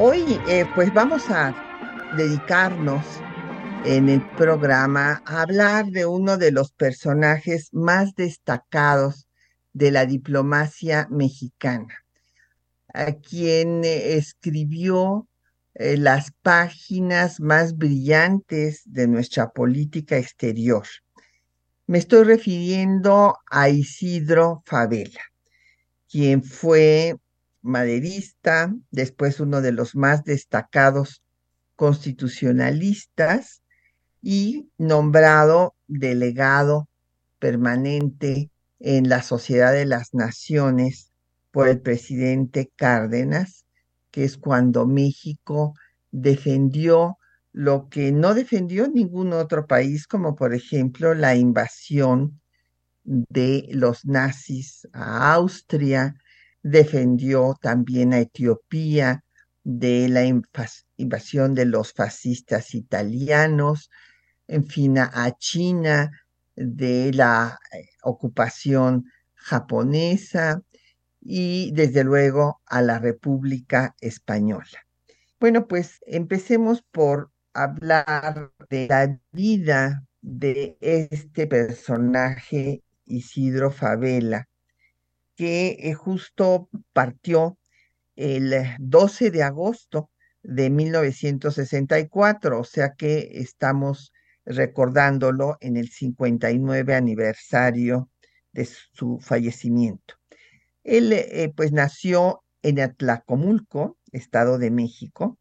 Hoy eh, pues vamos a dedicarnos en el programa a hablar de uno de los personajes más destacados de la diplomacia mexicana, a quien eh, escribió eh, las páginas más brillantes de nuestra política exterior. Me estoy refiriendo a Isidro Favela, quien fue maderista, después uno de los más destacados constitucionalistas y nombrado delegado permanente en la Sociedad de las Naciones por el presidente Cárdenas, que es cuando México defendió lo que no defendió ningún otro país, como por ejemplo la invasión de los nazis a Austria, defendió también a Etiopía de la invasión de los fascistas italianos, en fin, a China de la eh, ocupación japonesa y desde luego a la República Española. Bueno, pues empecemos por hablar de la vida de este personaje Isidro Favela, que eh, justo partió el 12 de agosto de 1964, o sea que estamos recordándolo en el 59 aniversario de su fallecimiento. Él eh, pues nació en Atlacomulco, Estado de México,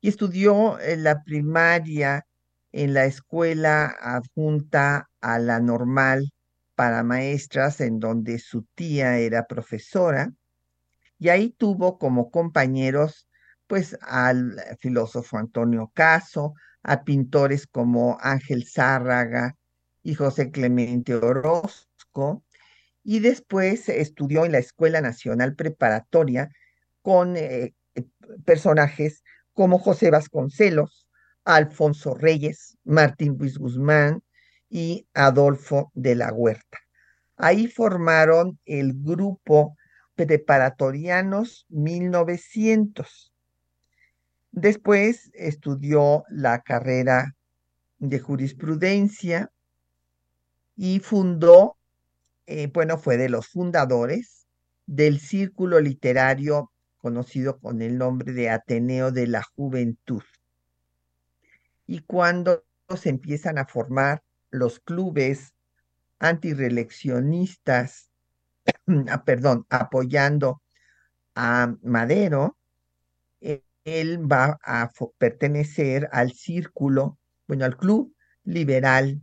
y estudió eh, la primaria en la escuela adjunta a la normal para maestras en donde su tía era profesora y ahí tuvo como compañeros pues al filósofo Antonio Caso, a pintores como Ángel Zárraga y José Clemente Orozco, y después estudió en la Escuela Nacional Preparatoria con eh, eh, personajes como José Vasconcelos, Alfonso Reyes, Martín Luis Guzmán, y Adolfo de la Huerta. Ahí formaron el grupo Preparatorianos 1900. Después estudió la carrera de jurisprudencia y fundó, eh, bueno, fue de los fundadores del círculo literario conocido con el nombre de Ateneo de la Juventud. Y cuando se empiezan a formar los clubes antireleccionistas, ah, perdón, apoyando a Madero, e-, él va a pertenecer al círculo, bueno, al club liberal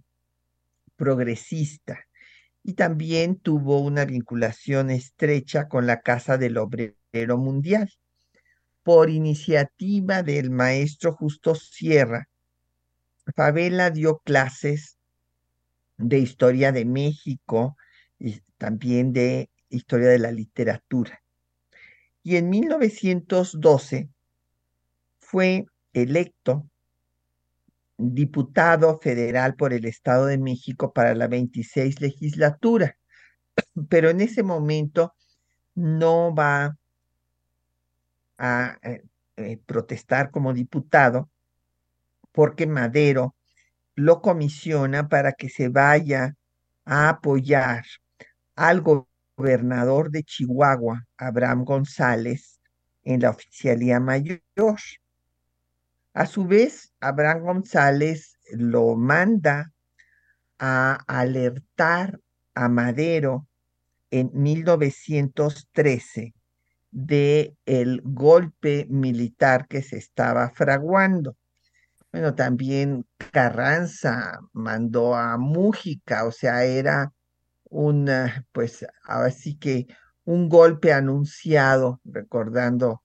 progresista y también tuvo una vinculación estrecha con la Casa del Obrero Mundial. Por iniciativa del maestro Justo Sierra, Favela dio clases de historia de México y también de historia de la literatura. Y en 1912 fue electo diputado federal por el Estado de México para la 26 legislatura, pero en ese momento no va a eh, eh, protestar como diputado porque Madero lo comisiona para que se vaya a apoyar al gobernador de Chihuahua, Abraham González, en la oficialía mayor. A su vez, Abraham González lo manda a alertar a Madero en 1913 de el golpe militar que se estaba fraguando. Bueno, también Carranza mandó a Mújica, o sea, era un, pues ahora sí que un golpe anunciado, recordando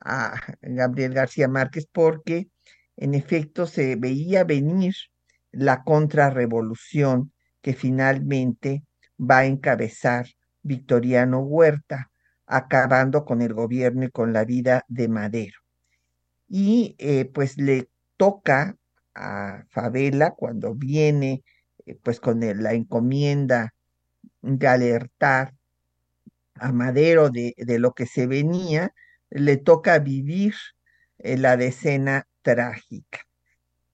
a Gabriel García Márquez porque en efecto se veía venir la contrarrevolución que finalmente va a encabezar Victoriano Huerta, acabando con el gobierno y con la vida de Madero. Y eh, pues le toca a Favela cuando viene eh, pues con la encomienda de alertar a Madero de, de, lo que se venía, le toca vivir eh, la decena trágica.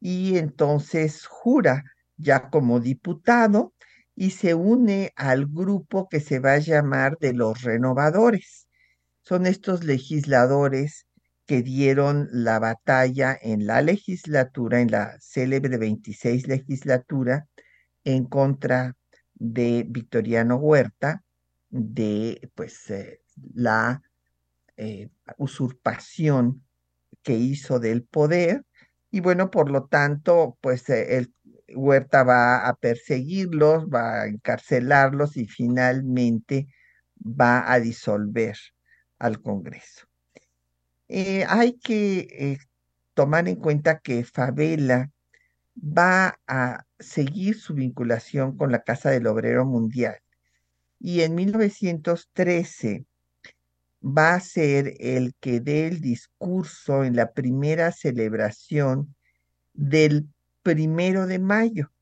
Y entonces jura ya como diputado y se une al grupo que se va a llamar de los renovadores. Son estos legisladores que dieron la batalla en la legislatura, en la célebre 26 legislatura, en contra de Victoriano Huerta, de pues eh, la eh, usurpación que hizo del poder y bueno, por lo tanto, pues eh, el Huerta va a perseguirlos, va a encarcelarlos y finalmente va a disolver al Congreso. Eh, hay que eh, tomar en cuenta que Favela va a seguir su vinculación con la Casa del Obrero Mundial y en 1913 va a ser el que dé el discurso en la primera celebración del primero de mayo,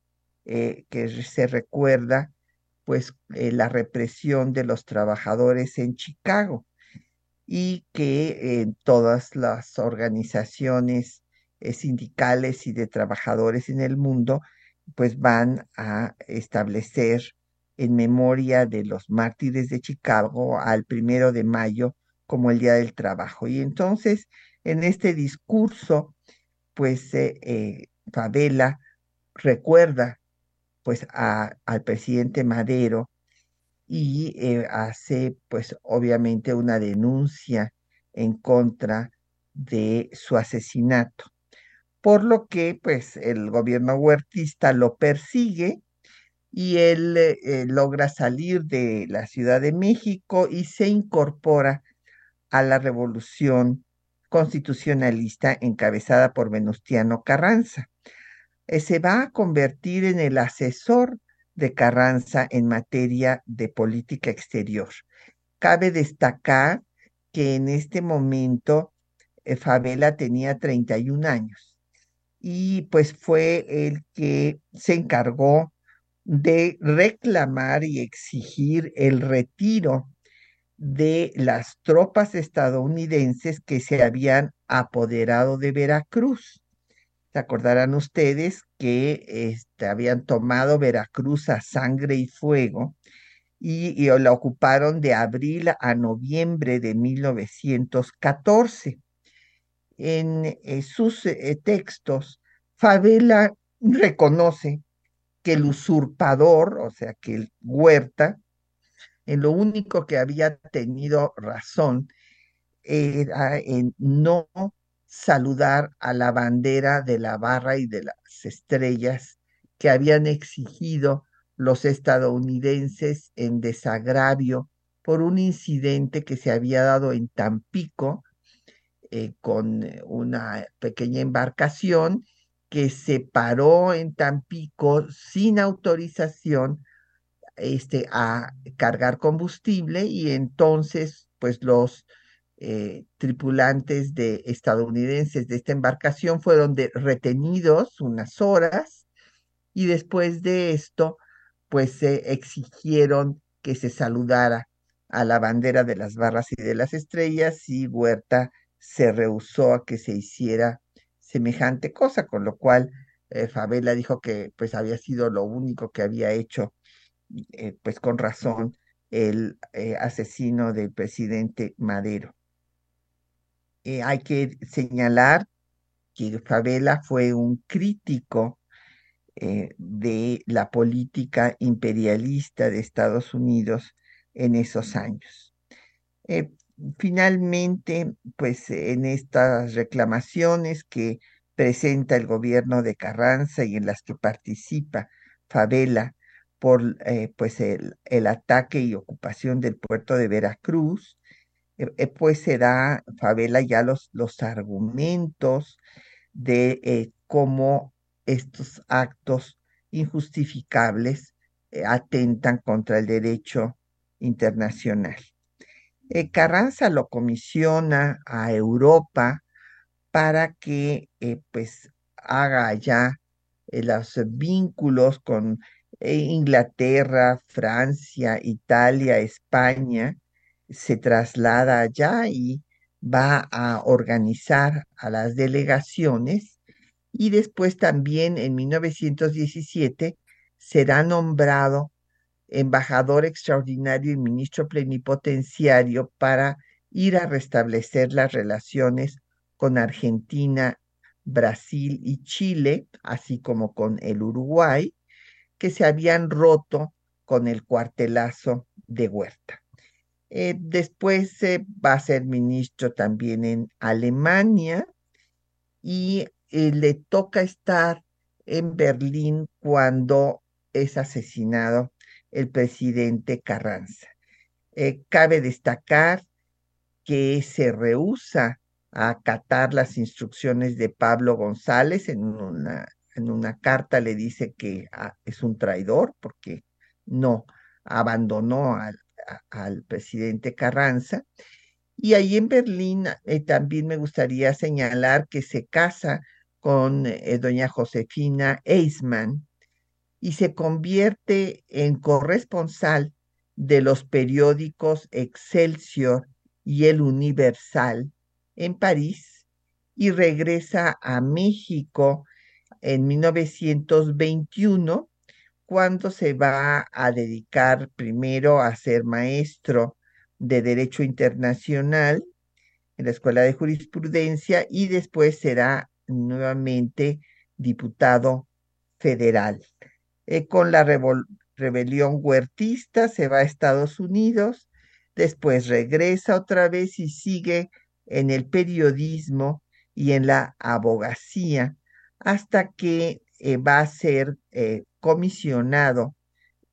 eh, que se recuerda pues la represión de los trabajadores en Chicago y que eh, todas las organizaciones sindicales y de trabajadores en el mundo pues van a establecer en memoria de los mártires de Chicago al primero de mayo como el Día del Trabajo. Y entonces, en este discurso, pues eh, eh Favela recuerda pues al presidente Madero y eh, hace pues obviamente una denuncia en contra de su asesinato, por lo que pues el gobierno huertista lo persigue y él eh, logra salir de la Ciudad de México y se incorpora a la revolución constitucionalista encabezada por Venustiano Carranza. Eh, se va a convertir en el asesor de Carranza en materia de política exterior. Cabe destacar que en este momento eh, Favela tenía 31 años y pues fue el que se encargó de reclamar y exigir el retiro de las tropas estadounidenses que se habían apoderado de Veracruz. Se acordarán ustedes que habían tomado Veracruz a sangre y fuego y, la ocuparon de abril a noviembre de 1914. En eh, sus eh, textos, Favela reconoce que el usurpador, o sea, que el Huerta, en lo único que había tenido razón era en no saludar a la bandera de la barra y de las estrellas que habían exigido los estadounidenses en desagravio por un incidente que se había dado en Tampico eh, con una pequeña embarcación que se paró en Tampico sin autorización este, a cargar combustible y entonces pues los eh, tripulantes de estadounidenses de esta embarcación fueron retenidos unas horas y después de esto pues se exigieron que se saludara a la bandera de las barras y de las estrellas y Huerta se rehusó a que se hiciera semejante cosa, con lo cual eh, Favela dijo que pues había sido lo único que había hecho, eh, pues con razón, el eh, asesino del presidente Madero. hay que señalar que Favela fue un crítico de la política imperialista de Estados Unidos en esos años. Finalmente, pues en estas reclamaciones que presenta el gobierno de Carranza y en las que participa Favela por eh, pues el, el, ataque y ocupación del puerto de Veracruz, pues se da, Favela, ya los, los argumentos de cómo estos actos injustificables atentan contra el derecho internacional. Carranza lo comisiona a Europa para que pues haga ya los vínculos con Inglaterra, Francia, Italia, España, se traslada allá y va a organizar a las delegaciones y después también en 1917 será nombrado embajador extraordinario y ministro plenipotenciario para ir a restablecer las relaciones con Argentina, Brasil y Chile, así como con el Uruguay, que se habían roto con el cuartelazo de Huerta. Eh, después va a ser ministro también en Alemania y le toca estar en Berlín cuando es asesinado el presidente Carranza. Eh, cabe destacar que se rehúsa a acatar las instrucciones de Pablo González en una, en una carta le dice que ah, es un traidor porque no abandonó al, al presidente Carranza. Y ahí en Berlín eh, también me gustaría señalar que se casa con eh, doña Josefina Eisman y se convierte en corresponsal de los periódicos Excelsior y El Universal en París y regresa a México en 1921 cuando se va a dedicar primero a ser maestro de Derecho Internacional en la Escuela de Jurisprudencia y después será nuevamente diputado federal. Eh, con la rebelión huertista se va a Estados Unidos, después regresa otra vez y sigue en el periodismo y en la abogacía hasta que eh, va a ser eh, comisionado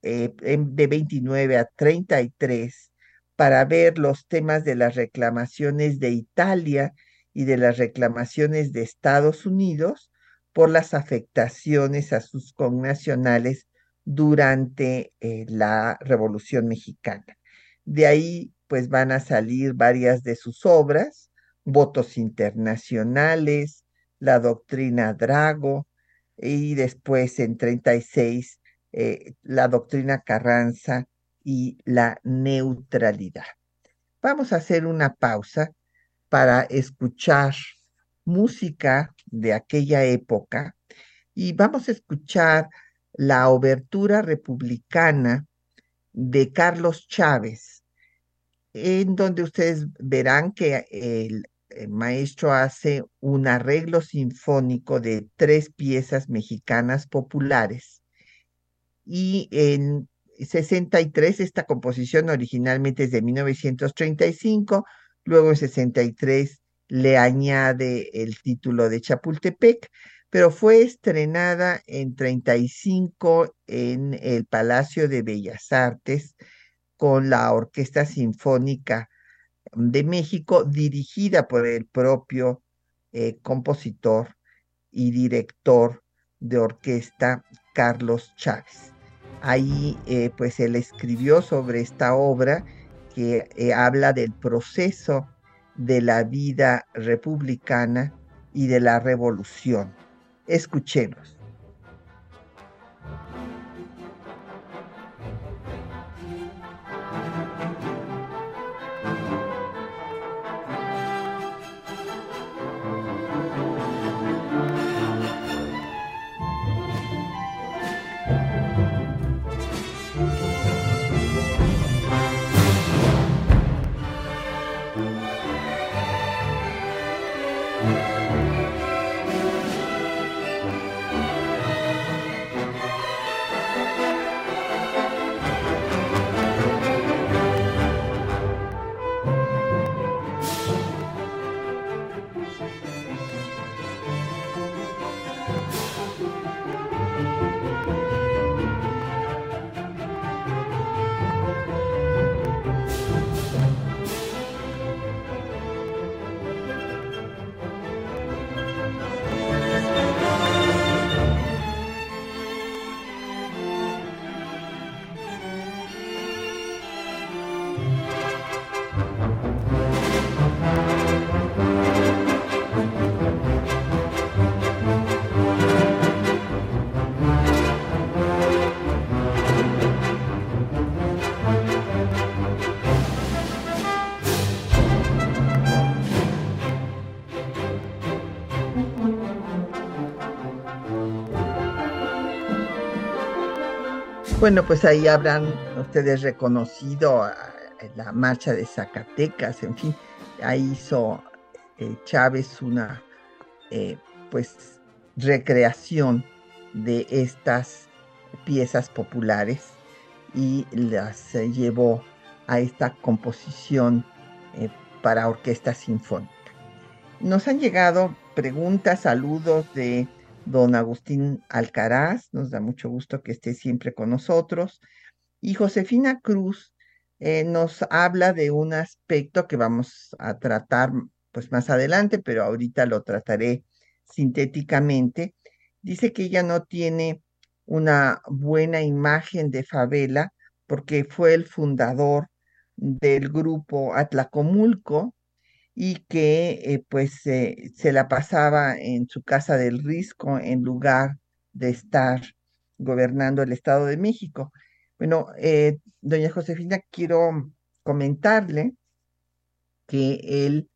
de 29 a 33 para ver los temas de las reclamaciones de Italia y de las reclamaciones de Estados Unidos por las afectaciones a sus connacionales durante la Revolución Mexicana. De ahí pues van a salir varias de sus obras, Votos Internacionales, La Doctrina Drago, y después en 36 eh, la doctrina Carranza y la neutralidad. Vamos a hacer una pausa para escuchar música de aquella época y vamos a escuchar la obertura republicana de Carlos Chávez, en donde ustedes verán que el maestro hace un arreglo sinfónico de tres piezas mexicanas populares. Y en 63, esta composición originalmente es de 1935, luego en 63 le añade el título de Chapultepec, pero fue estrenada en 35 en el Palacio de Bellas Artes con la Orquesta Sinfónica de México, dirigida por el propio eh, compositor y director de orquesta Carlos Chávez. Ahí eh, pues él escribió sobre esta obra que eh, habla del proceso de la vida republicana y de la revolución. Escuchemos. Bueno, pues ahí habrán ustedes reconocido a la marcha de Zacatecas, en fin, ahí hizo eh, Chávez una eh, pues recreación de estas piezas populares y las eh, llevó a esta composición para orquesta sinfónica. Nos han llegado preguntas, saludos de don Agustín Alcaraz, nos da mucho gusto que esté siempre con nosotros. Y Josefina Cruz eh, nos habla de un aspecto que vamos a tratar pues más adelante, pero ahorita lo trataré sintéticamente. Dice que ella no tiene una buena imagen de Favela porque fue el fundador del grupo Atlacomulco y que eh, pues se la pasaba en su casa del Risco en lugar de estar gobernando el Estado de México. Bueno, eh, doña Josefina, quiero comentarle que él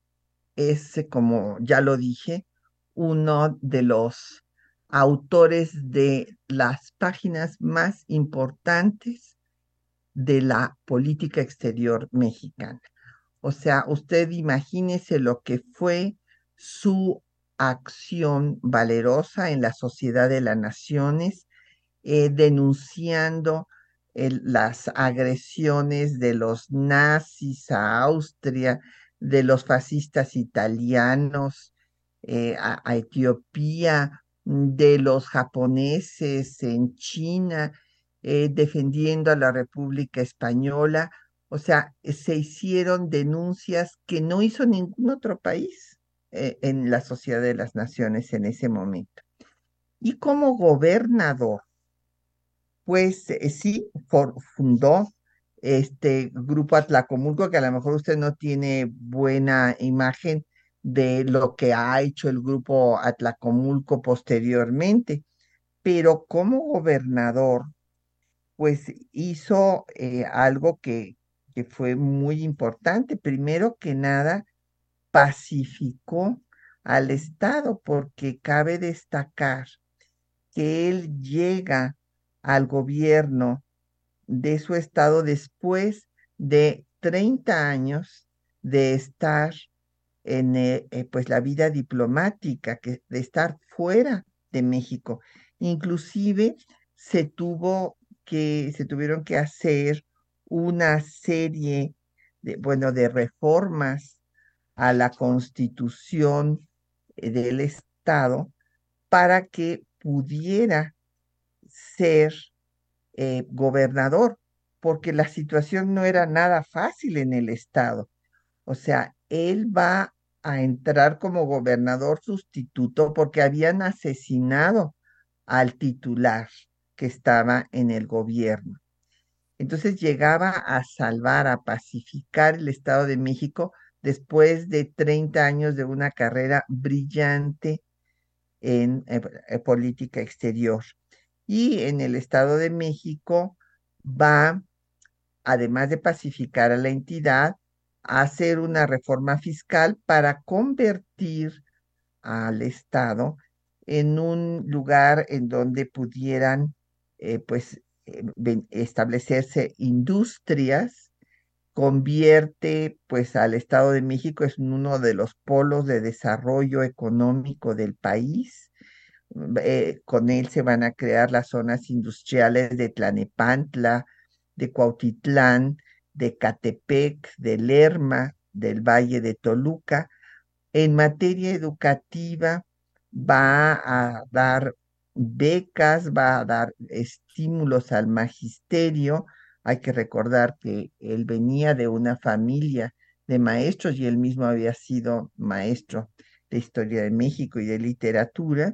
es, como ya lo dije, uno de los autores de las páginas más importantes de la política exterior mexicana. O sea, usted imagínese lo que fue su acción valerosa en la Sociedad de las Naciones, eh, denunciando las agresiones de los nazis a Austria, de los fascistas italianos eh, a, Etiopía, de los japoneses en China, eh, defendiendo a la República Española. O sea, se hicieron denuncias que no hizo ningún otro país eh, en la Sociedad de las Naciones en ese momento. Y como gobernador, pues eh, sí, fundó este grupo Atlacomulco, que a lo mejor usted no tiene buena imagen de lo que ha hecho el grupo Atlacomulco posteriormente, pero como gobernador, pues hizo eh, algo que, que fue muy importante. Primero que nada, pacificó al Estado, porque cabe destacar que él llega al gobierno de su estado después de 30 años de estar en eh, eh, pues la vida diplomática, que, de estar fuera de México. Inclusive se tuvo que, se tuvieron que hacer una serie de, bueno, de reformas a la constitución eh, del Estado para que pudiera ser eh, gobernador, porque la situación no era nada fácil en el Estado. O sea, él va a entrar como gobernador sustituto porque habían asesinado al titular que estaba en el gobierno. Entonces llegaba a salvar, a pacificar el Estado de México después de 30 años de una carrera brillante en, eh, política exterior. Y en el Estado de México va, además de pacificar a la entidad, a hacer una reforma fiscal para convertir al Estado en un lugar en donde pudieran eh, pues eh, establecerse industrias, convierte pues al Estado de México en uno de los polos de desarrollo económico del país. Eh, con él se van a crear las zonas industriales de Tlanepantla, de Cuautitlán, de Catepec, de Lerma, del Valle de Toluca. En materia educativa va a dar becas, va a dar estímulos al magisterio. Hay que recordar que él venía de una familia de maestros y él mismo había sido maestro de historia de México y de literatura.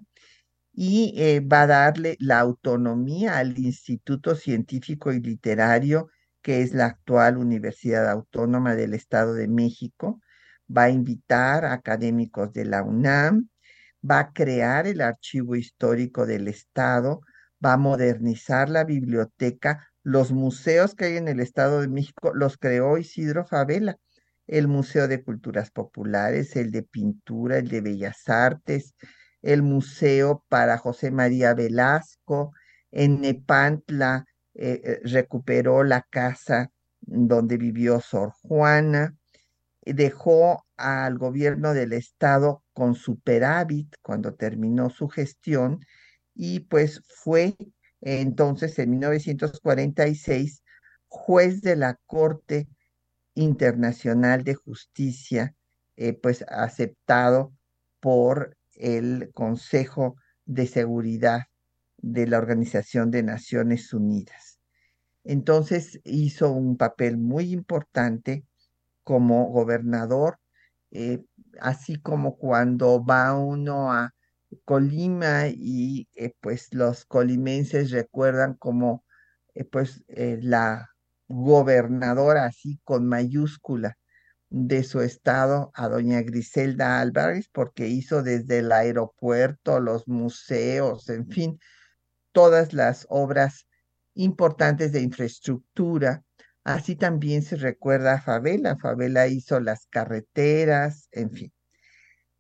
Y eh, va a darle la autonomía al Instituto Científico y Literario, que es la actual Universidad Autónoma del Estado de México. Va a invitar a académicos de la UNAM, va a crear el archivo histórico del Estado, va a modernizar la biblioteca, los museos que hay en el Estado de México los creó Isidro Favela, el Museo de Culturas Populares, el de Pintura, el de Bellas Artes, el Museo para José María Velasco, en Nepantla, eh, recuperó la casa donde vivió Sor Juana, dejó al gobierno del estado con superávit cuando terminó su gestión y pues fue entonces en 1946 juez de la Corte Internacional de Justicia, eh, pues aceptado por el Consejo de Seguridad de la Organización de Naciones Unidas. Entonces hizo un papel muy importante como gobernador, eh, así como cuando va uno a Colima y eh, pues los colimenses recuerdan como eh, pues la gobernadora así con mayúscula de su estado a doña Griselda Álvarez porque hizo desde el aeropuerto, los museos, en fin, todas las obras importantes de infraestructura. Así también se recuerda a Favela. Favela hizo las carreteras, en fin.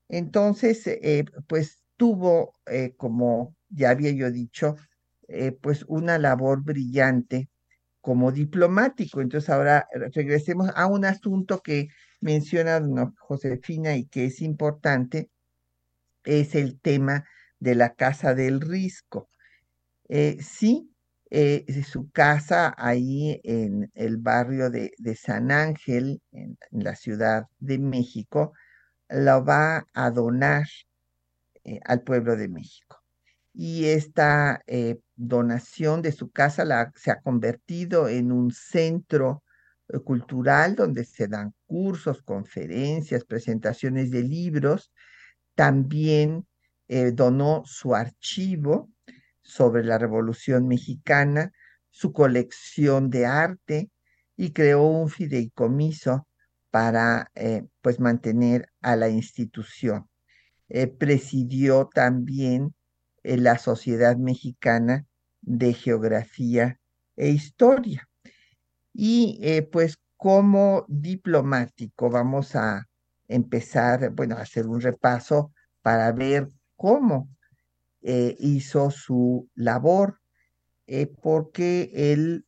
Entonces, eh, pues tuvo, eh, como ya había yo dicho, eh, pues una labor brillante como diplomático. Entonces ahora regresemos a un asunto que menciona Josefina y que es importante, es el tema de la Casa del Risco. Sí, eh, su casa ahí en el barrio de, San Ángel, en, la Ciudad de México, la va a donar eh, al pueblo de México. Y esta donación de su casa se ha convertido en un centro cultural donde se dan cursos, conferencias, presentaciones de libros. También donó su archivo sobre la Revolución Mexicana, su colección de arte y creó un fideicomiso para eh, pues mantener a la institución. Eh, presidió también eh, la Sociedad Mexicana de Geografía e Historia. Y pues como diplomático vamos a empezar, bueno, a hacer un repaso para ver cómo eh, hizo su labor, eh, porque él,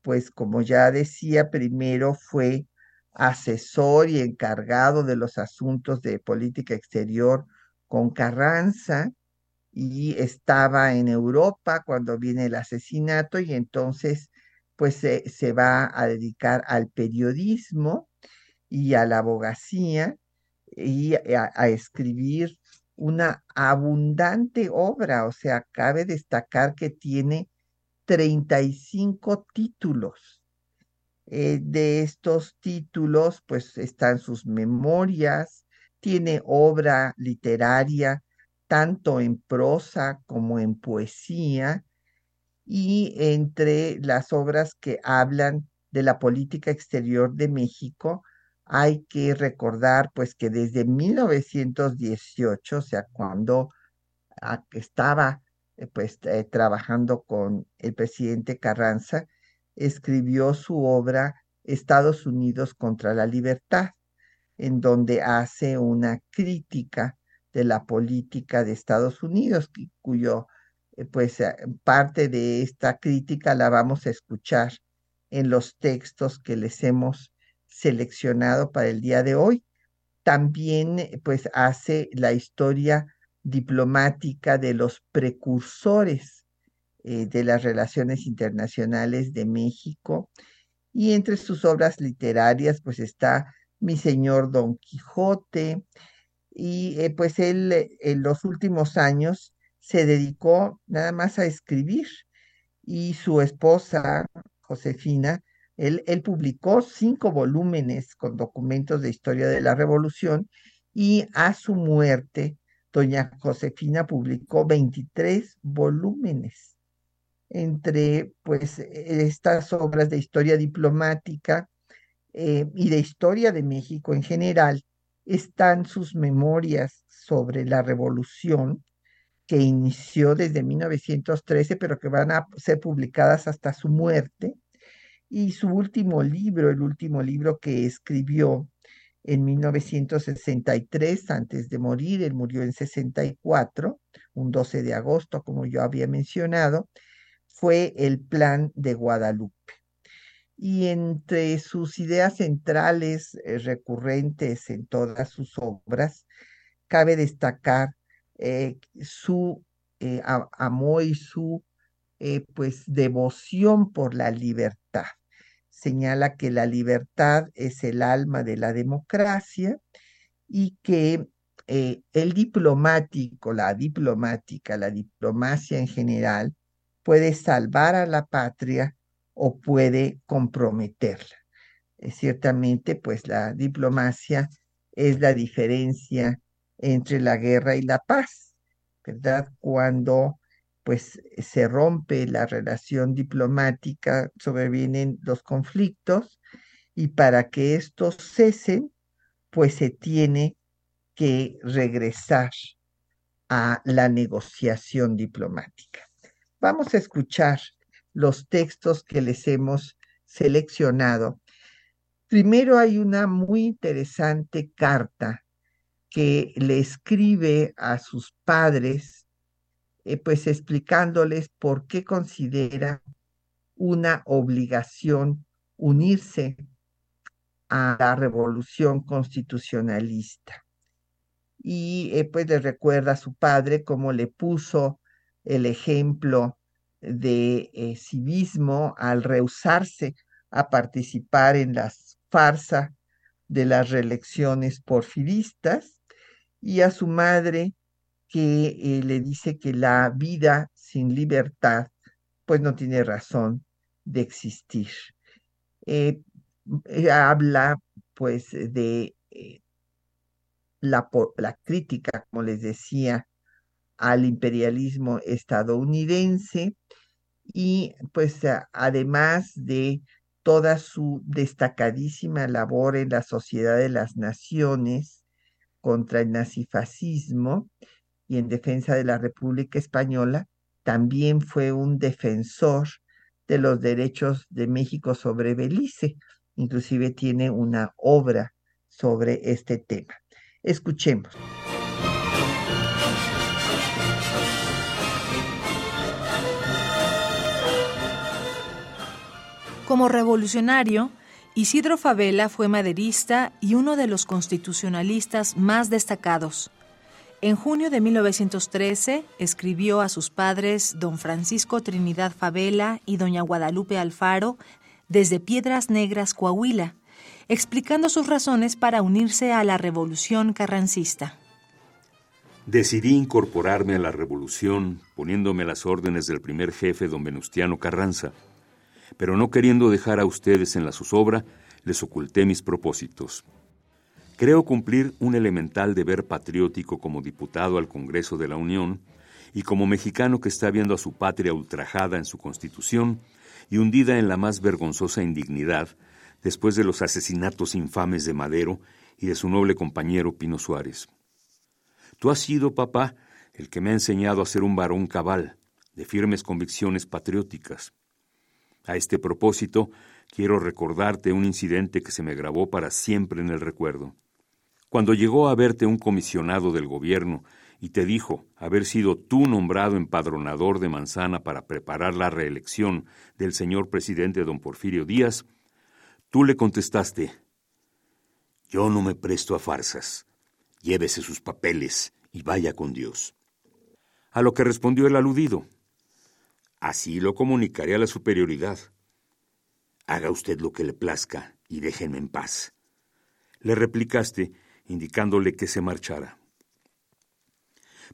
pues como ya decía, primero fue asesor y encargado de los asuntos de política exterior con Carranza y estaba en Europa cuando viene el asesinato y entonces pues se va a dedicar al periodismo y a la abogacía y a escribir una abundante obra, o sea, cabe destacar que tiene 35 títulos. Eh, de estos títulos, pues están sus memorias, tiene obra literaria, tanto en prosa como en poesía, y entre las obras que hablan de la política exterior de México, hay que recordar pues que desde 1918, o sea, cuando ah, estaba eh, pues eh, trabajando con el presidente Carranza, escribió su obra Estados Unidos contra la libertad, en donde hace una crítica de la política de Estados Unidos, cuyo eh, pues parte de esta crítica la vamos a escuchar en los textos que les hemos seleccionado para el día de hoy. También eh, pues hace la historia diplomática de los precursores eh, de las relaciones internacionales de México. Y entre sus obras literarias pues está Mi señor Don Quijote. Y eh, pues él en los últimos años se dedicó nada más a escribir. Y su esposa Josefina él, publicó cinco volúmenes con documentos de historia de la revolución y a su muerte, doña Josefina publicó 23 volúmenes. Entre pues estas obras de historia diplomática eh, y de historia de México en general, están sus memorias sobre la revolución que inició desde 1913, pero que van a ser publicadas hasta su muerte, y su último libro, el último libro que escribió en 1963, antes de morir, él murió en 64, un 12 de agosto, como yo había mencionado, fue el Plan de Guadalupe. Y entre sus ideas centrales eh, recurrentes en todas sus obras, cabe destacar eh, su eh, amor y su pues devoción por la libertad. Señala que la libertad es el alma de la democracia y que el diplomático, la diplomática, la diplomacia en general, puede salvar a la patria o puede comprometerla. Eh, ciertamente, pues la diplomacia es la diferencia entre la guerra y la paz, ¿verdad? Cuando pues se rompe la relación diplomática, sobrevienen los conflictos y para que estos cesen, pues se tiene que regresar a la negociación diplomática. Vamos a escuchar los textos que les hemos seleccionado. Primero hay una muy interesante carta que le escribe a sus padres, eh, pues explicándoles por qué considera una obligación unirse a la revolución constitucionalista. Y eh, pues le recuerda a su padre cómo le puso el ejemplo de eh, civismo al rehusarse a participar en las farsas de las reelecciones porfiristas y a su madre que eh, le dice que la vida sin libertad pues no tiene razón de existir. Eh, habla pues de la, la crítica, como les decía, al imperialismo estadounidense y pues además de toda su destacadísima labor en la Sociedad de las Naciones contra el nazifascismo y en defensa de la República Española, también fue un defensor de los derechos de México sobre Belice. Inclusive tiene una obra sobre este tema. Escuchemos. Como revolucionario, Isidro Favela fue maderista y uno de los constitucionalistas más destacados. En junio de 1913 escribió a sus padres don Francisco Trinidad Favela y doña Guadalupe Alfaro desde Piedras Negras, Coahuila, explicando sus razones para unirse a la revolución carrancista. Decidí incorporarme a la revolución poniéndome las órdenes del primer jefe, don Venustiano Carranza pero no queriendo dejar a ustedes en la zozobra, les oculté mis propósitos. Creo cumplir un elemental deber patriótico como diputado al Congreso de la Unión y como mexicano que está viendo a su patria ultrajada en su constitución y hundida en la más vergonzosa indignidad después de los asesinatos infames de Madero y de su noble compañero Pino Suárez. Tú has sido, papá, el que me ha enseñado a ser un varón cabal, de firmes convicciones patrióticas. A este propósito, quiero recordarte un incidente que se me grabó para siempre en el recuerdo. Cuando llegó a verte un comisionado del gobierno y te dijo haber sido tú nombrado empadronador de Manzana para preparar la reelección del señor presidente don Porfirio Díaz, tú le contestaste, Yo no me presto a farsas. Llévese sus papeles y vaya con Dios. A lo que respondió el aludido, Así lo comunicaré a la superioridad. Haga usted lo que le plazca y déjenme en paz. Le replicaste, indicándole que se marchara.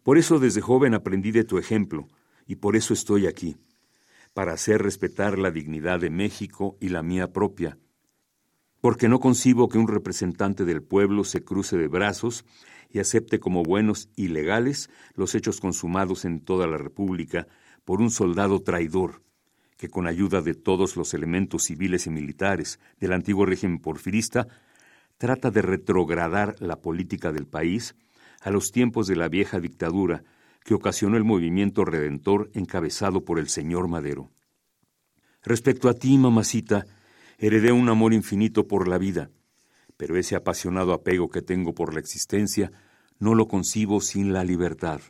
Por eso desde joven aprendí de tu ejemplo, y por eso estoy aquí, para hacer respetar la dignidad de México y la mía propia, porque no concibo que un representante del pueblo se cruce de brazos y acepte como buenos y legales los hechos consumados en toda la República por un soldado traidor que con ayuda de todos los elementos civiles y militares del antiguo régimen porfirista trata de retrogradar la política del país a los tiempos de la vieja dictadura que ocasionó el movimiento redentor encabezado por el señor Madero. Respecto a ti, mamacita, heredé un amor infinito por la vida, pero ese apasionado apego que tengo por la existencia no lo concibo sin la libertad.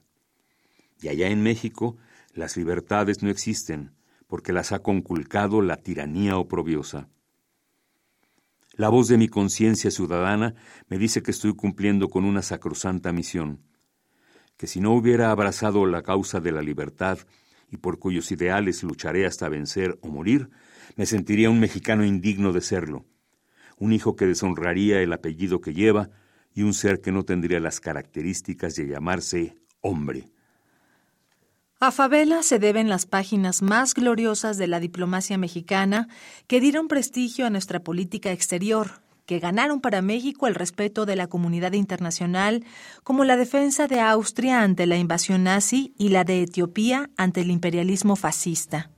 Y allá en México las libertades no existen, porque las ha conculcado la tiranía oprobiosa. La voz de mi conciencia ciudadana me dice que estoy cumpliendo con una sacrosanta misión, que si no hubiera abrazado la causa de la libertad y por cuyos ideales lucharé hasta vencer o morir, me sentiría un mexicano indigno de serlo, un hijo que deshonraría el apellido que lleva y un ser que no tendría las características de llamarse hombre. A Favela se deben las páginas más gloriosas de la diplomacia mexicana que dieron prestigio a nuestra política exterior, que ganaron para México el respeto de la comunidad internacional, como la defensa de Austria ante la invasión nazi y la de Etiopía ante el imperialismo fascista.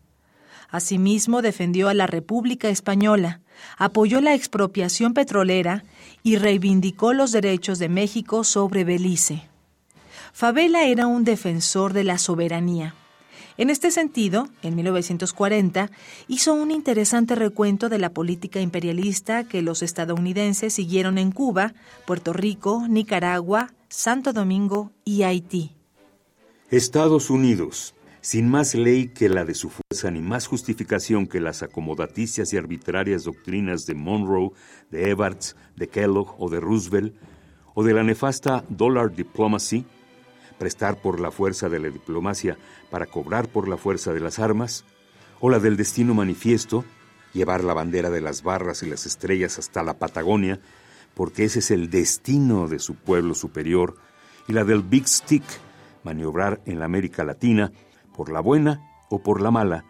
Asimismo, defendió a la República Española, apoyó la expropiación petrolera y reivindicó los derechos de México sobre Belice. Favela era un defensor de la soberanía. En este sentido, en 1940, hizo un interesante recuento de la política imperialista que los estadounidenses siguieron en Cuba, Puerto Rico, Nicaragua, Santo Domingo y Haití. Estados Unidos, sin más ley que la de su fuerza ni más justificación que las acomodaticias y arbitrarias doctrinas de Monroe, de Evarts, de Kellogg o de Roosevelt, o de la nefasta Dollar Diplomacy, prestar por la fuerza de la diplomacia para cobrar por la fuerza de las armas, o la del destino manifiesto, llevar la bandera de las barras y las estrellas hasta la Patagonia, porque ese es el destino de su pueblo superior, y la del Big Stick, maniobrar en la América Latina, por la buena o por la mala,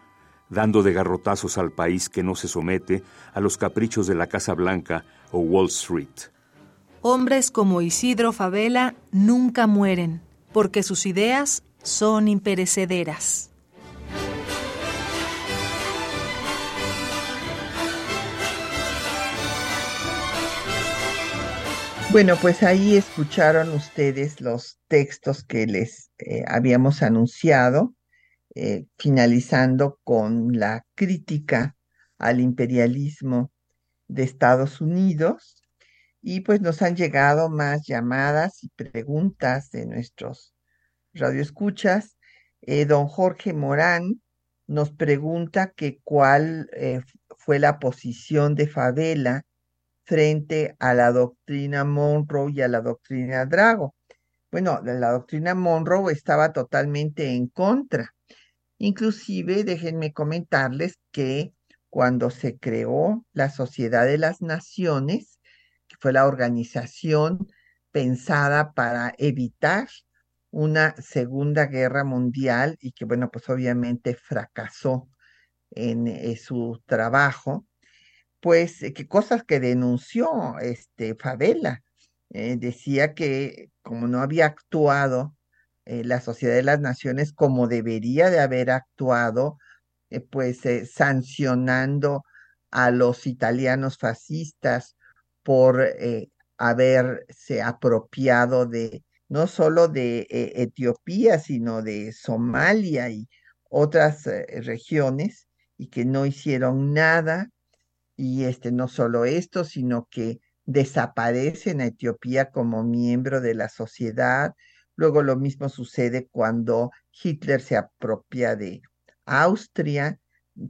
dando de garrotazos al país que no se somete a los caprichos de la Casa Blanca o Wall Street. Hombres como Isidro Favela nunca mueren porque sus ideas son imperecederas. Bueno, pues ahí escucharon ustedes los textos que les eh, habíamos anunciado, eh, finalizando con la crítica al imperialismo de Estados Unidos y pues nos han llegado más llamadas y preguntas de nuestros radioescuchas. Eh, don Jorge Morán nos pregunta que cuál eh, fue la posición de Favela frente a la doctrina Monroe y a la doctrina Drago. Bueno, la doctrina Monroe estaba totalmente en contra. Inclusive, déjenme comentarles que cuando se creó la Sociedad de las Naciones, fue la organización pensada para evitar una segunda guerra mundial y que, bueno, pues obviamente fracasó en eh, su trabajo, pues eh, que cosas que denunció este Favela. Eh, decía que como no había actuado la Sociedad de las Naciones como debería de haber actuado, pues sancionando a los italianos fascistas por eh, haberse apropiado de no solo de eh, Etiopía, sino de Somalia y otras eh, regiones y que no hicieron nada. Y este, no solo esto, sino que desaparecen a Etiopía como miembro de la sociedad. Luego lo mismo sucede cuando Hitler se apropia de Austria,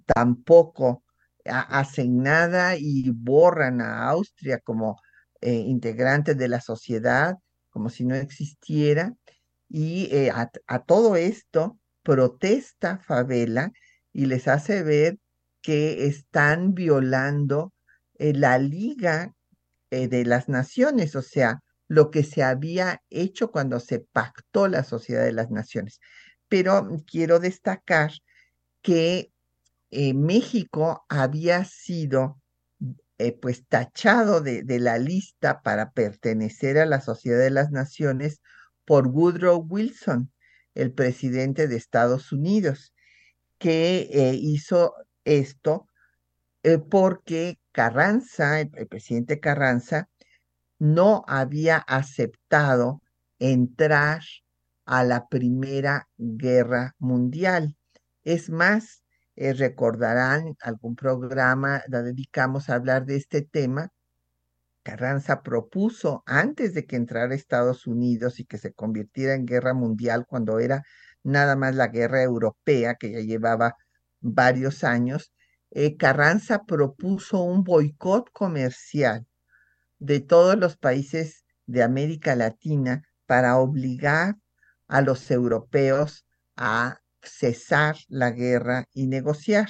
tampoco hacen nada y borran a Austria como eh, integrante de la sociedad, como si no existiera. Y eh, a, todo esto protesta Favela y les hace ver que están violando eh, la Liga de las Naciones, o sea, lo que se había hecho cuando se pactó la Sociedad de las Naciones. Pero quiero destacar que eh, México había sido eh, pues tachado de, la lista para pertenecer a la Sociedad de las Naciones por Woodrow Wilson, el presidente de Estados Unidos, que eh, hizo esto porque Carranza, el presidente Carranza, no había aceptado entrar a la Primera Guerra Mundial. Es más, eh, recordarán algún programa, la dedicamos a hablar de este tema. Carranza propuso antes de que entrara Estados Unidos y que se convirtiera en guerra mundial cuando era nada más la guerra europea que ya llevaba varios años, eh, Carranza propuso un boicot comercial de todos los países de América Latina para obligar a los europeos a cesar la guerra y negociar.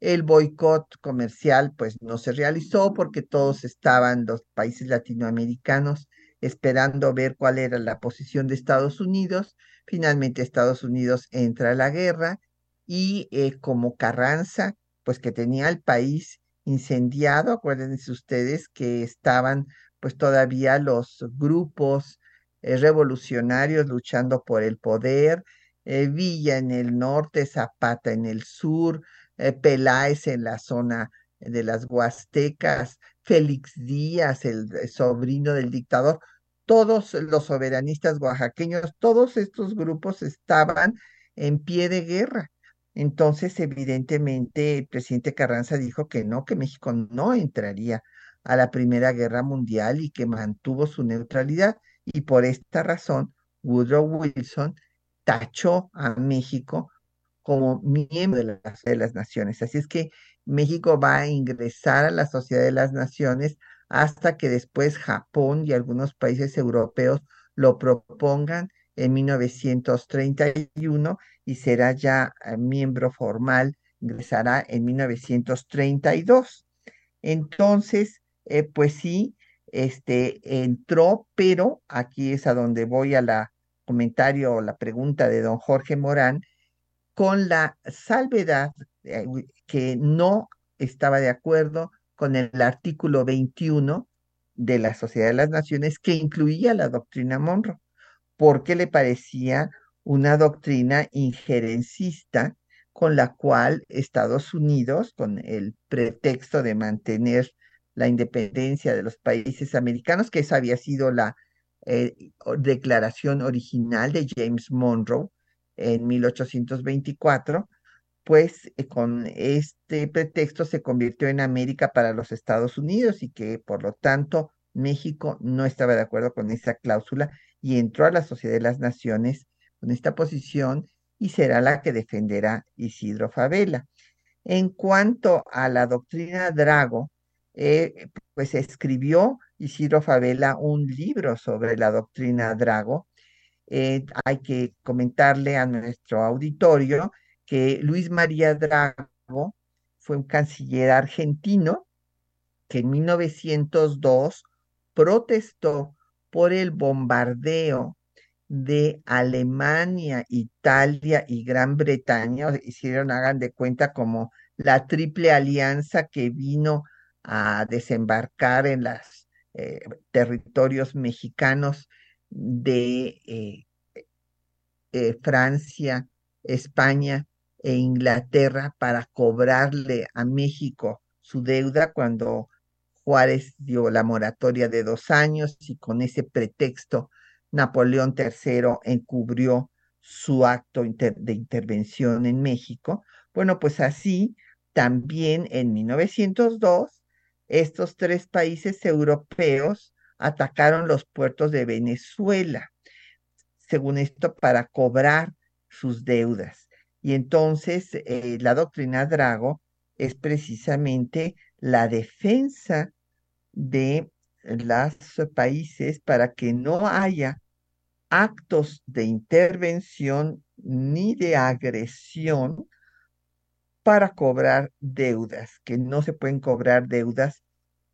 El boicot comercial pues no se realizó porque todos estaban los países latinoamericanos esperando ver cuál era la posición de Estados Unidos. Finalmente Estados Unidos entra a la guerra y eh, como Carranza pues que tenía el país incendiado, acuérdense ustedes que estaban pues todavía los grupos eh, revolucionarios luchando por el poder, eh, Villa en el norte, Zapata en el sur, eh, Peláez en la zona de las Huastecas, Félix Díaz, el sobrino del dictador, todos los soberanistas oaxaqueños, todos estos grupos estaban en pie de guerra. Entonces, evidentemente, el presidente Carranza dijo que no, que México no entraría a la Primera Guerra Mundial y que mantuvo su neutralidad. Y por esta razón, Woodrow Wilson tachó a México como miembro de la de las Naciones. Así es que México va a ingresar a la Sociedad de las Naciones hasta que después Japón y algunos países europeos lo propongan en 1931 y será ya eh, miembro formal, ingresará en 1932. Entonces, eh, pues sí, este entró, pero aquí es a donde voy a la comentario o la pregunta de don Jorge Morán, con la salvedad eh, que no estaba de acuerdo con el artículo 21 de la Sociedad de las Naciones que incluía la doctrina Monroe, porque le parecía una doctrina injerencista con la cual Estados Unidos, con el pretexto de mantener la independencia de los países americanos, que esa había sido la eh, declaración original de James Monroe en 1824, pues eh, con este pretexto se convirtió en América para los Estados Unidos y que por lo tanto México no estaba de acuerdo con esa cláusula y entró a la Sociedad de las Naciones con esta posición y será la que defenderá Isidro Favela. En cuanto a la doctrina Drago, eh, pues escribió Isidro Favela un libro sobre la doctrina Drago. Eh, hay que comentarle a nuestro auditorio que Luis María Drago fue un canciller argentino que en 1902 protestó por el bombardeo de Alemania, Italia y Gran Bretaña. Hicieron, hagan de cuenta, como la triple alianza que vino a desembarcar en los eh, territorios mexicanos de eh, eh, Francia, España e Inglaterra para cobrarle a México su deuda cuando Juárez dio la moratoria de dos años y con ese pretexto Napoleón III encubrió su acto de intervención en México. Bueno, pues así también en 1902 estos tres países europeos atacaron los puertos de Venezuela, según esto, para cobrar sus deudas. Y entonces eh, la doctrina Drago es precisamente la defensa de los países para que no haya actos de intervención ni de agresión para cobrar deudas, que no se pueden cobrar deudas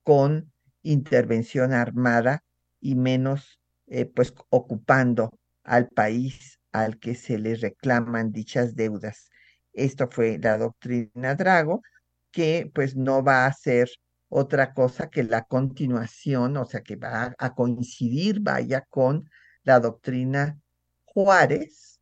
con intervención armada y menos eh, pues ocupando al país al que se le reclaman dichas deudas. Esto fue la doctrina Drago, que pues no va a ser otra cosa que la continuación, o sea, que va a coincidir, vaya, con la doctrina Juárez,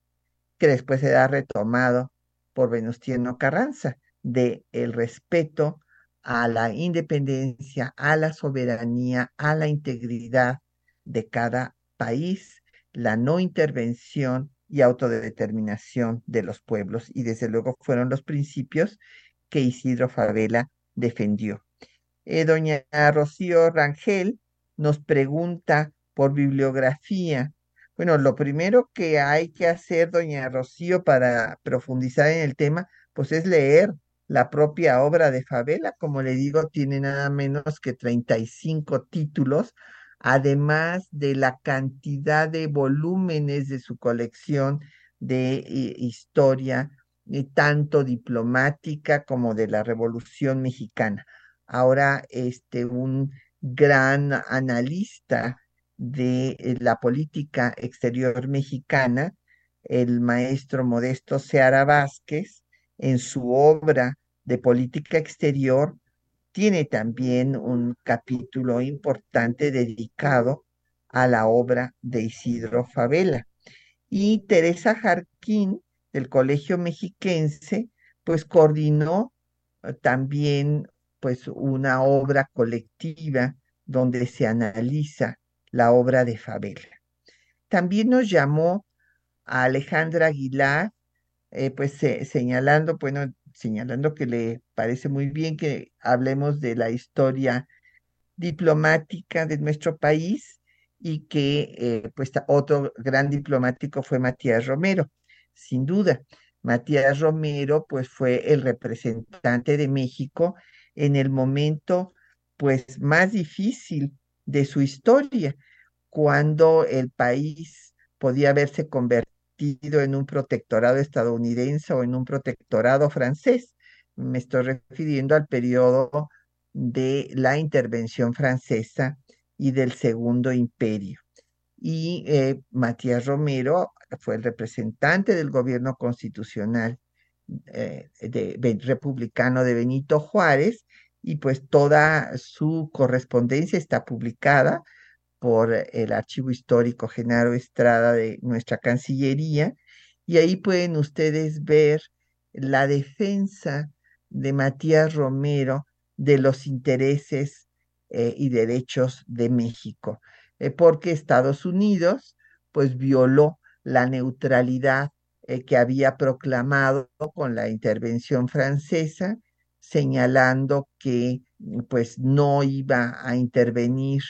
que después será retomado por Venustiano Carranza, de el respeto a la independencia, a la soberanía, a la integridad de cada país, la no intervención y autodeterminación de los pueblos. Y desde luego fueron los principios que Isidro Favela defendió. Eh, doña Rocío Rangel nos pregunta por bibliografía bueno, lo primero que hay que hacer, doña Rocío, para profundizar en el tema, pues es leer la propia obra de Favela, como le digo, tiene nada menos que 35 títulos, además de la cantidad de volúmenes de su colección de eh, historia, eh, tanto diplomática como de la Revolución Mexicana. Ahora, este, un gran analista de eh, la política exterior mexicana, el maestro Modesto Seara Vázquez, en su obra de política exterior, tiene también un capítulo importante dedicado a la obra de Isidro Favela. Y Teresa Jarquín, del Colegio Mexiquense, pues coordinó eh, también pues una obra colectiva donde se analiza la obra de Favela. También nos llamó a Alejandra Aguilar, eh, pues señalando, bueno, señalando que le parece muy bien que hablemos de la historia diplomática de nuestro país y que eh, pues otro gran diplomático fue Matías Romero, sin duda. Matías Romero pues fue el representante de México en el momento pues más difícil de su historia, cuando el país podía haberse convertido en un protectorado estadounidense o en un protectorado francés. Me estoy refiriendo al periodo de la intervención francesa y del Segundo Imperio. Y eh, Matías Romero fue el representante del gobierno constitucional eh, republicano de Benito Juárez y pues toda su correspondencia está publicada por el Archivo Histórico Genaro Estrada de nuestra Cancillería y ahí pueden ustedes ver la defensa de Matías Romero de los intereses eh, y derechos de México, eh, porque Estados Unidos pues violó la neutralidad eh, que había proclamado con la intervención francesa señalando que pues no iba a intervenir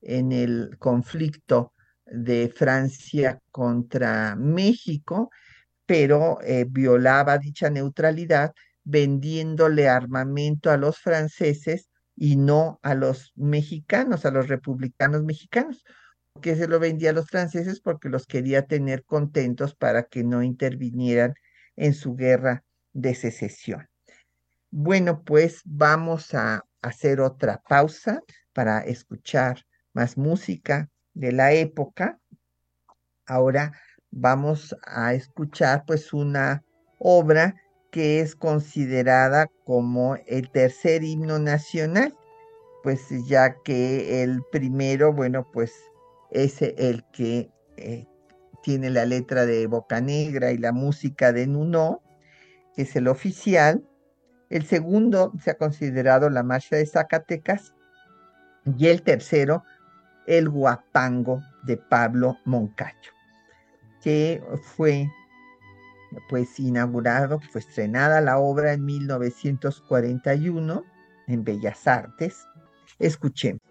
en el conflicto de Francia contra México, pero eh, violaba dicha neutralidad vendiéndole armamento a los franceses y no a los mexicanos, a los republicanos mexicanos, que se lo vendía a los franceses porque los quería tener contentos para que no intervinieran en su guerra de secesión. Bueno, pues vamos a hacer otra pausa para escuchar más música de la época. Ahora vamos a escuchar pues una obra que es considerada como el tercer himno nacional, pues ya que el primero, bueno, pues es el que eh, tiene la letra de Boca Negra y la música de Nuno, es el oficial, el segundo se ha considerado la marcha de Zacatecas y el tercero el guapango de Pablo Moncayo, que fue pues inaugurado, fue estrenada la obra en 1941 en Bellas Artes. Escuchemos.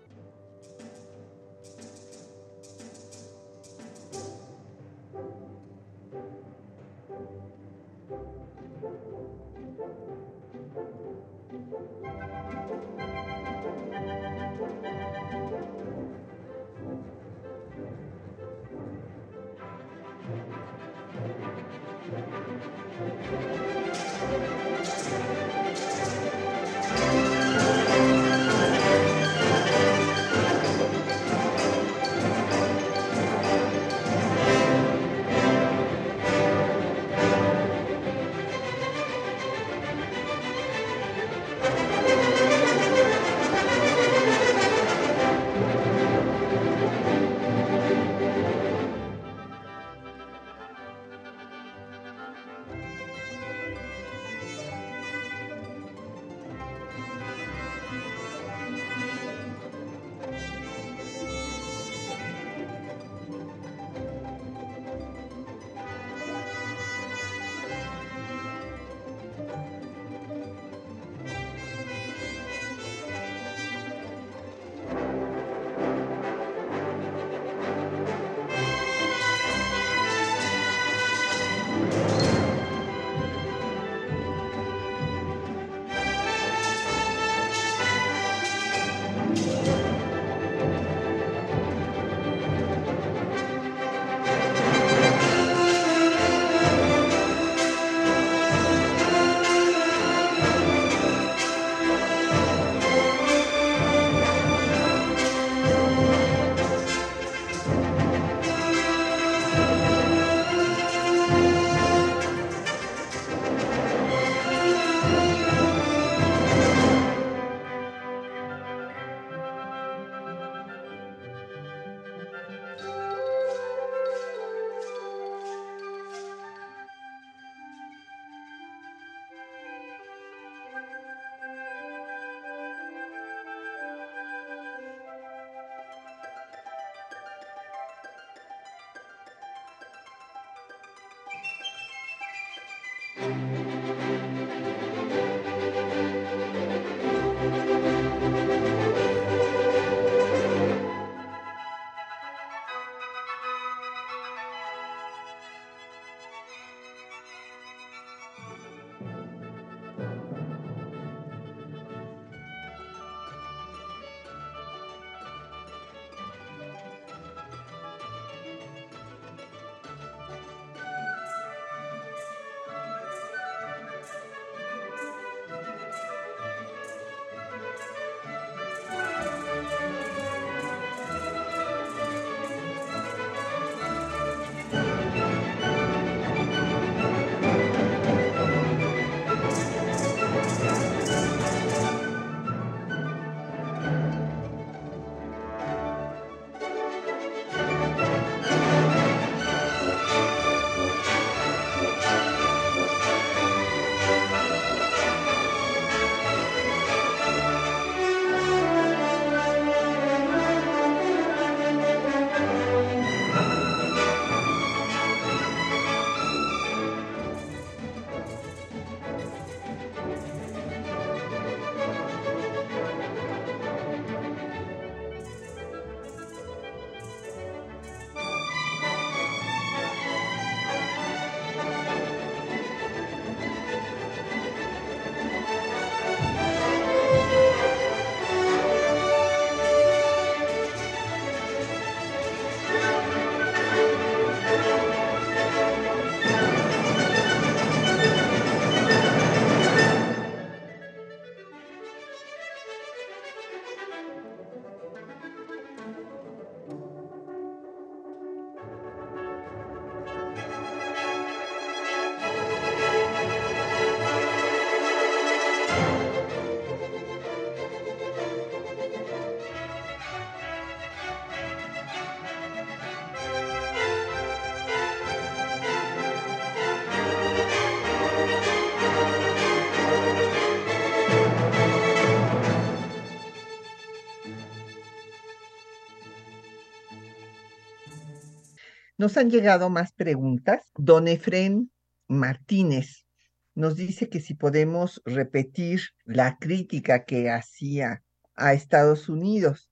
Nos han llegado más preguntas. Don Efren Martínez nos dice que si podemos repetir la crítica que hacía a Estados Unidos.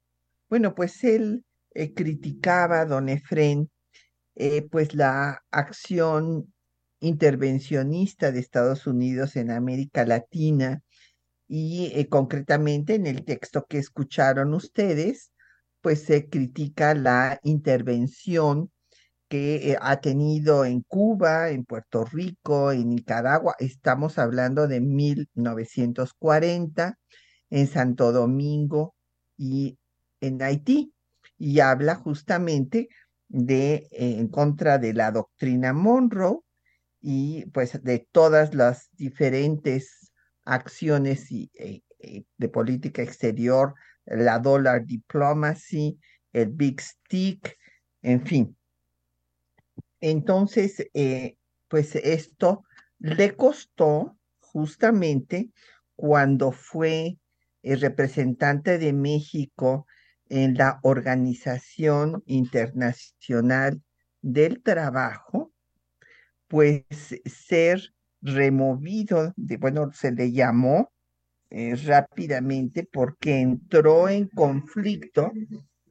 Bueno, pues él eh, criticaba, don Efren, eh, pues la acción intervencionista de Estados Unidos en América Latina y eh, concretamente en el texto que escucharon ustedes, pues se critica la intervención que eh, ha tenido en Cuba, en Puerto Rico, en Nicaragua, estamos hablando de 1940, en Santo Domingo y en Haití, y habla justamente de eh, en contra de la doctrina Monroe y pues de todas las diferentes acciones y, eh, de política exterior, la dollar diplomacy, el big stick, en fin, entonces, eh, pues esto le costó justamente cuando fue el representante de México en la Organización Internacional del Trabajo, pues ser removido, de, bueno, se le llamó eh, rápidamente porque entró en conflicto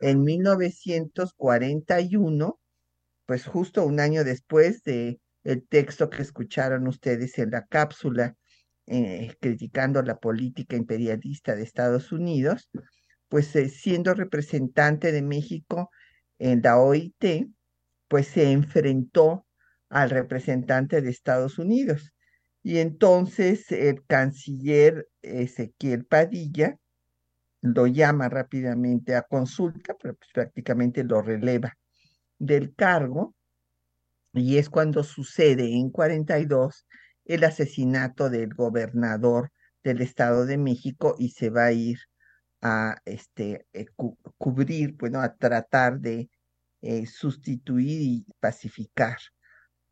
en 1941 pues justo un año después de el texto que escucharon ustedes en la cápsula eh, criticando la política imperialista de Estados Unidos, pues eh, siendo representante de México en la OIT, pues se enfrentó al representante de Estados Unidos. Y entonces el canciller Ezequiel Padilla lo llama rápidamente a consulta, pero pues prácticamente lo releva del cargo y es cuando sucede en 42 el asesinato del gobernador del Estado de México y se va a ir a este, eh, cubrir, bueno, a tratar de eh, sustituir y pacificar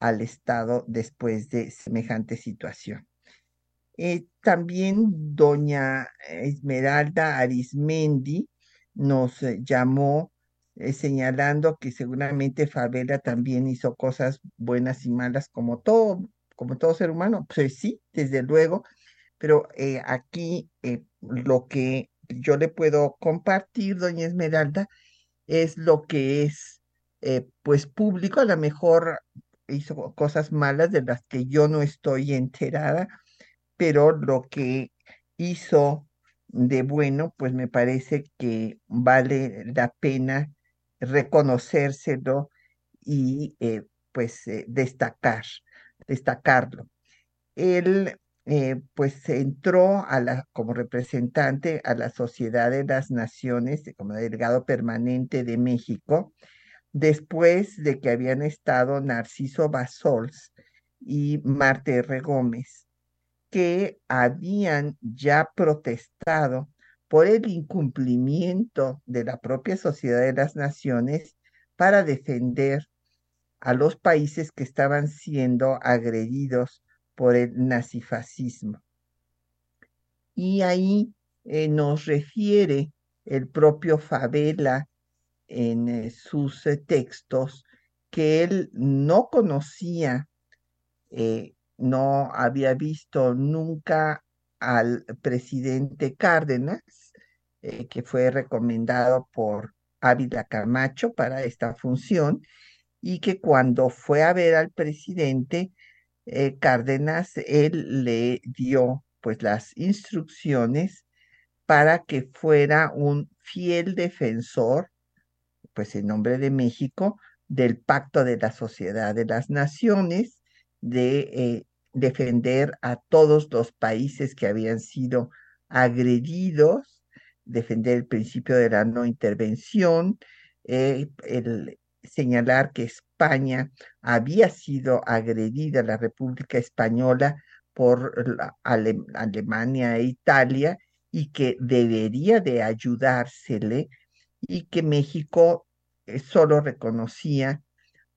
al Estado después de semejante situación. Eh, también doña Esmeralda Arismendi nos llamó eh, señalando que seguramente Favela también hizo cosas buenas y malas como todo, como todo ser humano, pues sí, desde luego, pero eh, aquí eh, lo que yo le puedo compartir, doña Esmeralda, es lo que es pues público, a lo mejor hizo cosas malas de las que yo no estoy enterada, pero lo que hizo de bueno, pues me parece que vale la pena reconocérselo y eh, pues eh, destacar, destacarlo. Él eh, pues entró a la, como representante a la Sociedad de las Naciones, como delegado permanente de México, después de que habían estado Narciso Basols y Marte R. Gómez, que habían ya protestado por el incumplimiento de la propia Sociedad de las Naciones para defender a los países que estaban siendo agredidos por el nazifascismo. Y ahí eh, nos refiere el propio Favela en eh, sus eh, textos que él no conocía, no había visto nunca al presidente Cárdenas, que fue recomendado por Ávila Camacho para esta función, y que cuando fue a ver al presidente eh, Cárdenas, él le dio pues las instrucciones para que fuera un fiel defensor, pues en nombre de México, del pacto de la sociedad de las naciones, de eh, defender a todos los países que habían sido agredidos, defender el principio de la no intervención, eh, el, señalar que España había sido agredida, la República Española, por Alemania e Italia y que debería de ayudársele y que México eh, solo reconocía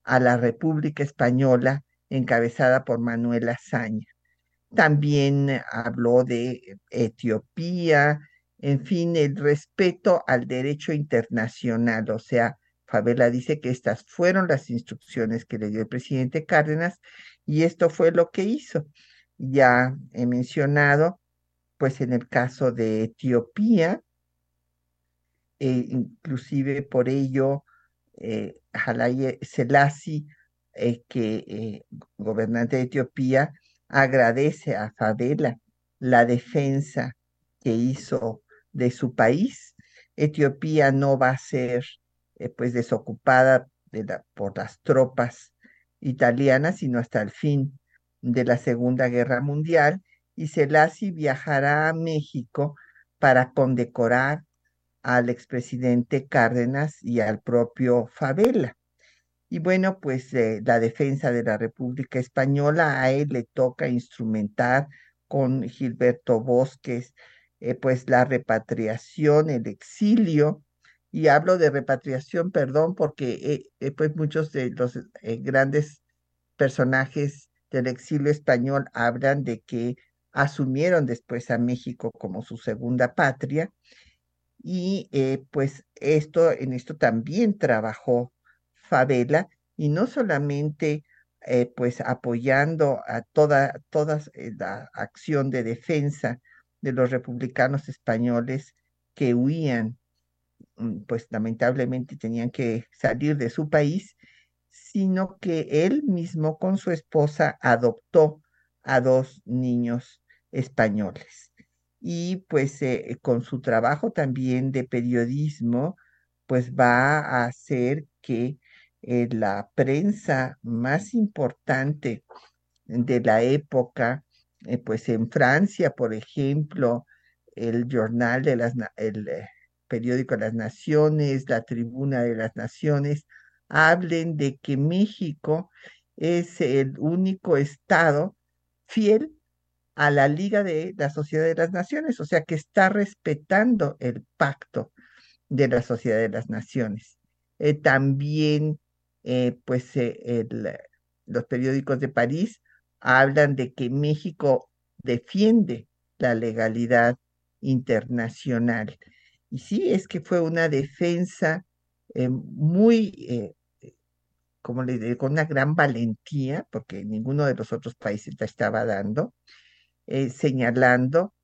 a la República Española encabezada por Manuel Azaña. También habló de Etiopía, en fin, el respeto al derecho internacional, o sea, Favela dice que estas fueron las instrucciones que le dio el presidente Cárdenas y esto fue lo que hizo. Ya he mencionado, pues en el caso de Etiopía, eh, inclusive por ello, eh, Selassie, eh, que eh, gobernante de Etiopía, agradece a Favela la defensa que hizo de su país. Etiopía no va a ser eh, pues desocupada por las tropas italianas, sino hasta el fin de la Segunda Guerra Mundial, y Selassie viajará a México para condecorar al expresidente Cárdenas y al propio Favela. Y bueno, pues eh, la defensa de la República Española a él le toca instrumentar con Gilberto Bosques, eh, pues la repatriación, el exilio y hablo de repatriación, perdón, porque eh, eh, pues muchos de los grandes personajes del exilio español hablan de que asumieron después a México como su segunda patria y pues esto en esto también trabajó Favela y no solamente pues apoyando a toda, toda la acción de defensa de los republicanos españoles que huían Mm, pues lamentablemente tenían que salir de su país, sino que él mismo con su esposa adoptó a dos niños españoles. Y pues eh, con su trabajo también de periodismo, pues va a hacer que eh, la prensa más importante de la época, eh, pues en Francia, por ejemplo, el Journal de las, el, periódico Las Naciones, la Tribuna de las Naciones, hablen de que México es el único estado fiel a la Liga de la Sociedad de las Naciones, o sea que está respetando el pacto de la Sociedad de las Naciones. Eh, también, eh, pues, eh, los periódicos de París hablan de que México defiende la legalidad internacional. Y sí, es que fue una defensa eh, muy, eh, como le digo, con una gran valentía, porque ninguno de los otros países la estaba dando, eh, señalando,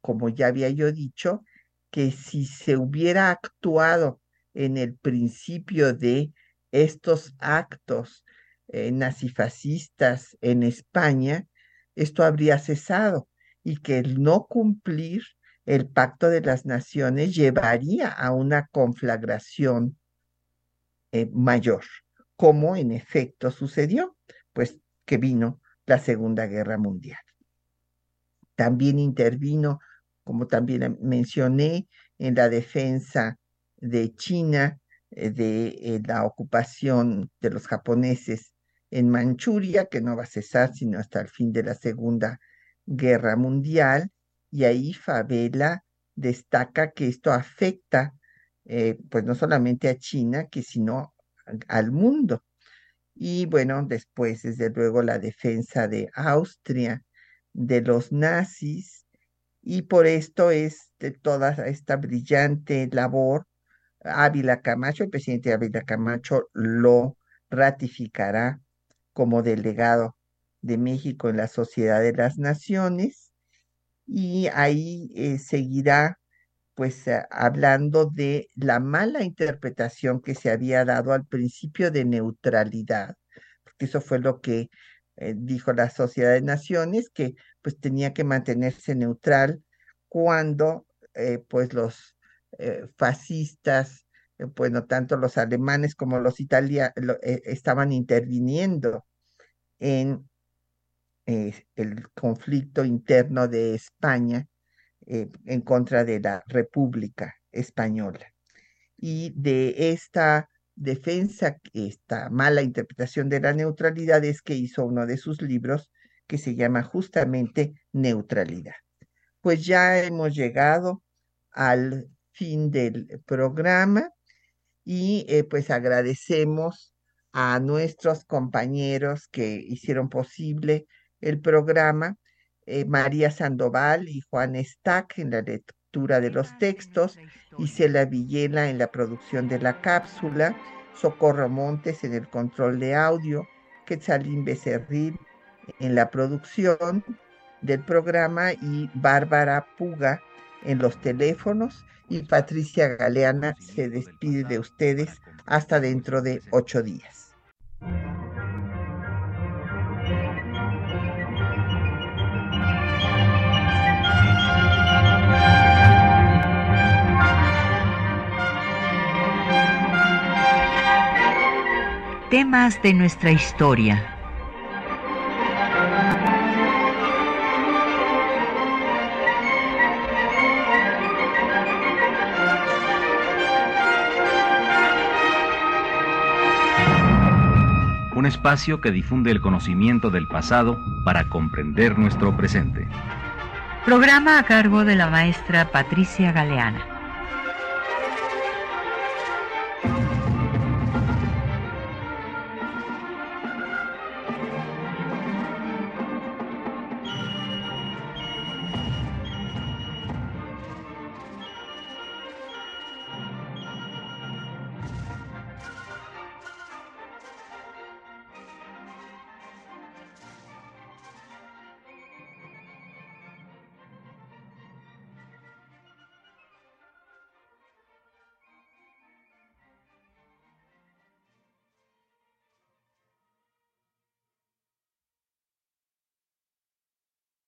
como ya había yo dicho, que si se hubiera actuado en el principio de estos actos eh, nazifascistas en España, esto habría cesado y que el no cumplir el pacto de las naciones llevaría a una conflagración eh, mayor, como en efecto sucedió, pues que vino la Segunda Guerra Mundial. También intervino, como también mencioné, en la defensa de China eh, de la ocupación de los japoneses en Manchuria, que no va a cesar sino hasta el fin de la Segunda Guerra Mundial, y ahí Favela destaca que esto afecta eh, pues no solamente a China, que sino al mundo. Y bueno, después, desde luego, la defensa de Austria de los nazis, y por esto es de toda esta brillante labor, Ávila Camacho, el presidente Ávila Camacho lo ratificará como delegado de México en la Sociedad de las Naciones y ahí eh, seguirá pues eh, hablando de la mala interpretación que se había dado al principio de neutralidad, porque eso fue lo que eh, dijo la Sociedad de Naciones, que pues tenía que mantenerse neutral cuando pues los fascistas, pues no tanto los alemanes como los italianos estaban interviniendo en el conflicto interno de España eh, en contra de la República Española. Y de esta defensa, esta mala interpretación de la neutralidad es que hizo uno de sus libros que se llama justamente Neutralidad. Pues ya hemos llegado al fin del programa y eh, pues agradecemos a nuestros compañeros que hicieron posible el programa eh, María Sandoval y Juan Stack en la lectura de los textos, Isela Villela en la producción de la cápsula, Socorro Montes en el control de audio, Quetzalín Becerril en la producción del programa y Bárbara Puga en los teléfonos y Patricia Galeana se despide de ustedes hasta dentro de ocho días. Temas de nuestra historia. Espacio que difunde el conocimiento del pasado para comprender nuestro presente. Programa a cargo de la maestra Patricia Galeana.